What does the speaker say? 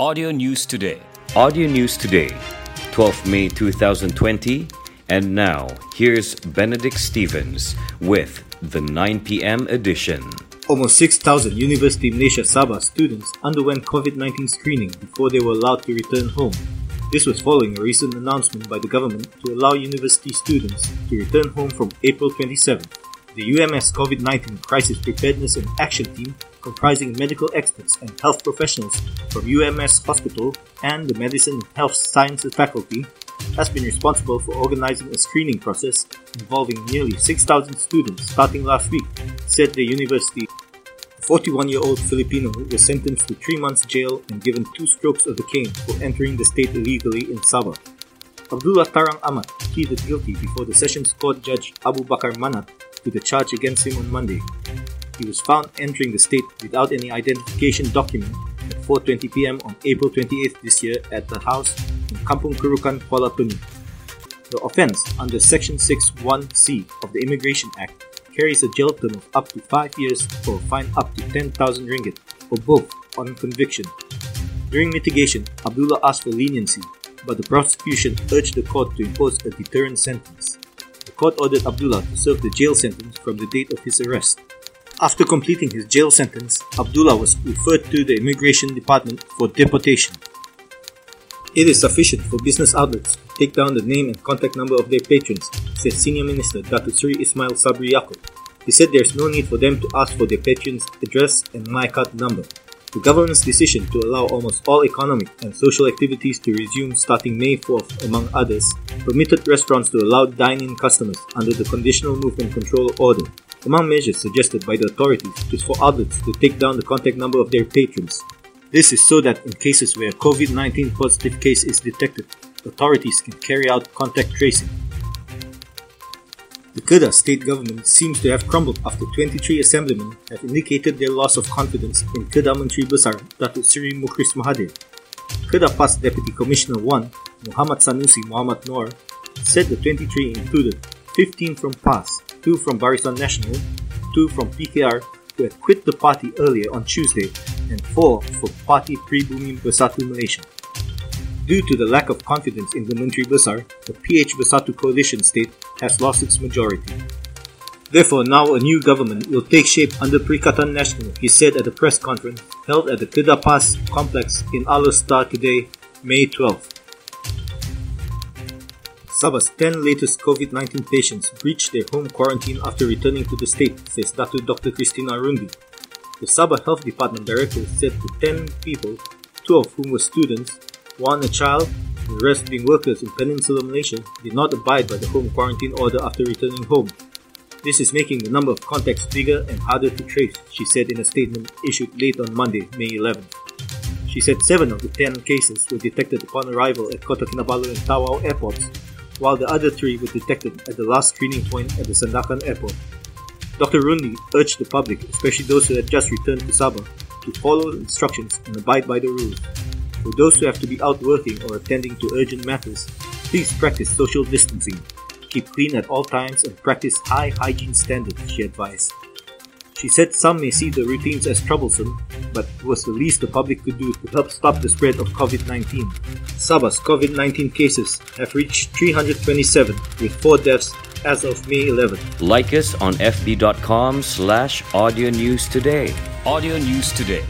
Audio News Today. Audio News Today, 12 May 2020. And now, here's Benedict Stevens with the 9 p.m. edition. Almost 6,000 University Malaysia Sabah students underwent COVID 19 screening before they were allowed to return home. This was following a recent announcement by the government to allow university students to return home from April 27. The UMS COVID 19 Crisis Preparedness and Action Team, comprising medical experts and health professionals from UMS Hospital and the Medicine and Health Sciences faculty, has been responsible for organizing a screening process involving nearly 6,000 students starting last week, said the university 41 year old Filipino was sentenced to three months jail and given two strokes of the cane for entering the state illegally in Sabah. Abdullah Tarang Amat pleaded guilty before the Sessions Court Judge Abu Bakar Manat to the charge against him on Monday. He was found entering the state without any identification document at 4:20 p.m. on April 28th this year at the house in Kampung Kerukan, Kuala Tuni. The offense under Section 6(1)(c) of the Immigration Act carries a jail term of up to 5 years or a fine up to 10,000 ringgit, or both, on conviction. During mitigation, Abdullah asked for leniency, but the prosecution urged the court to impose a deterrent sentence. The court ordered Abdullah to serve the jail sentence from the date of his arrest. After completing his jail sentence, Abdullah was referred to the Immigration Department for deportation. It is sufficient for business outlets to take down the name and contact number of their patrons, said Senior Minister Dr. Seri Ismail Sabri Yaakob. He said there is no need for them to ask for their patrons' address and MyKad number. The government's decision to allow almost all economic and social activities to resume starting May 4th, among others, permitted restaurants to allow dine in customers under the Conditional Movement Control Order. Among measures suggested by the authorities is for outlets to take down the contact number of their patrons. This is so that in cases where a COVID 19 positive case is detected, authorities can carry out contact tracing. The Kedah state government seems to have crumbled after 23 assemblymen have indicated their loss of confidence in Kedah Menteri Besar Datuk Seri Mukhriz Mahathir. Kedah PAS Deputy Commissioner 1, Muhammad Sanusi Muhammad Noor, said the 23 included 15 from PAS, 2 from Barisan Nasional, 2 from PKR who had quit the party earlier on Tuesday, and 4 for Parti Pribumi Bersatu Malaysia. Due to the lack of confidence in the Menteri Besar, the PH Bersatu coalition state has lost its majority. Therefore, now a new government will take shape under Perikatan Nasional, he said at a press conference held at the Kedah PAS complex in Alor Star today, May 12th. Sabah's 10 latest COVID 19 patients breached their home quarantine after returning to the state, says Dr. Christina Rundi. The Sabah Health Department director said the 10 people, two of whom were students, one a child, and the rest being workers in Peninsular Malaysia, did not abide by the home quarantine order after returning home. This is making the number of contacts bigger and harder to trace, she said in a statement issued late on Monday, May 11. She said seven of the 10 cases were detected upon arrival at Kota Kinabalu and Tawau airports, while the other three were detected at the last screening point at the Sandakan airport. Dr. Rundi urged the public, especially those who had just returned to Sabah, to follow instructions and abide by the rules. For those who have to be out working or attending to urgent matters, please practice social distancing, keep clean at all times, and practice high hygiene standards, she advised. She said some may see the routines as troublesome, but it was the least the public could do to help stop the spread of COVID 19. Sabah's COVID 19 cases have reached 327, with 4 deaths as of May 11. Like us on fb.com slash audio news today. Audio News Today.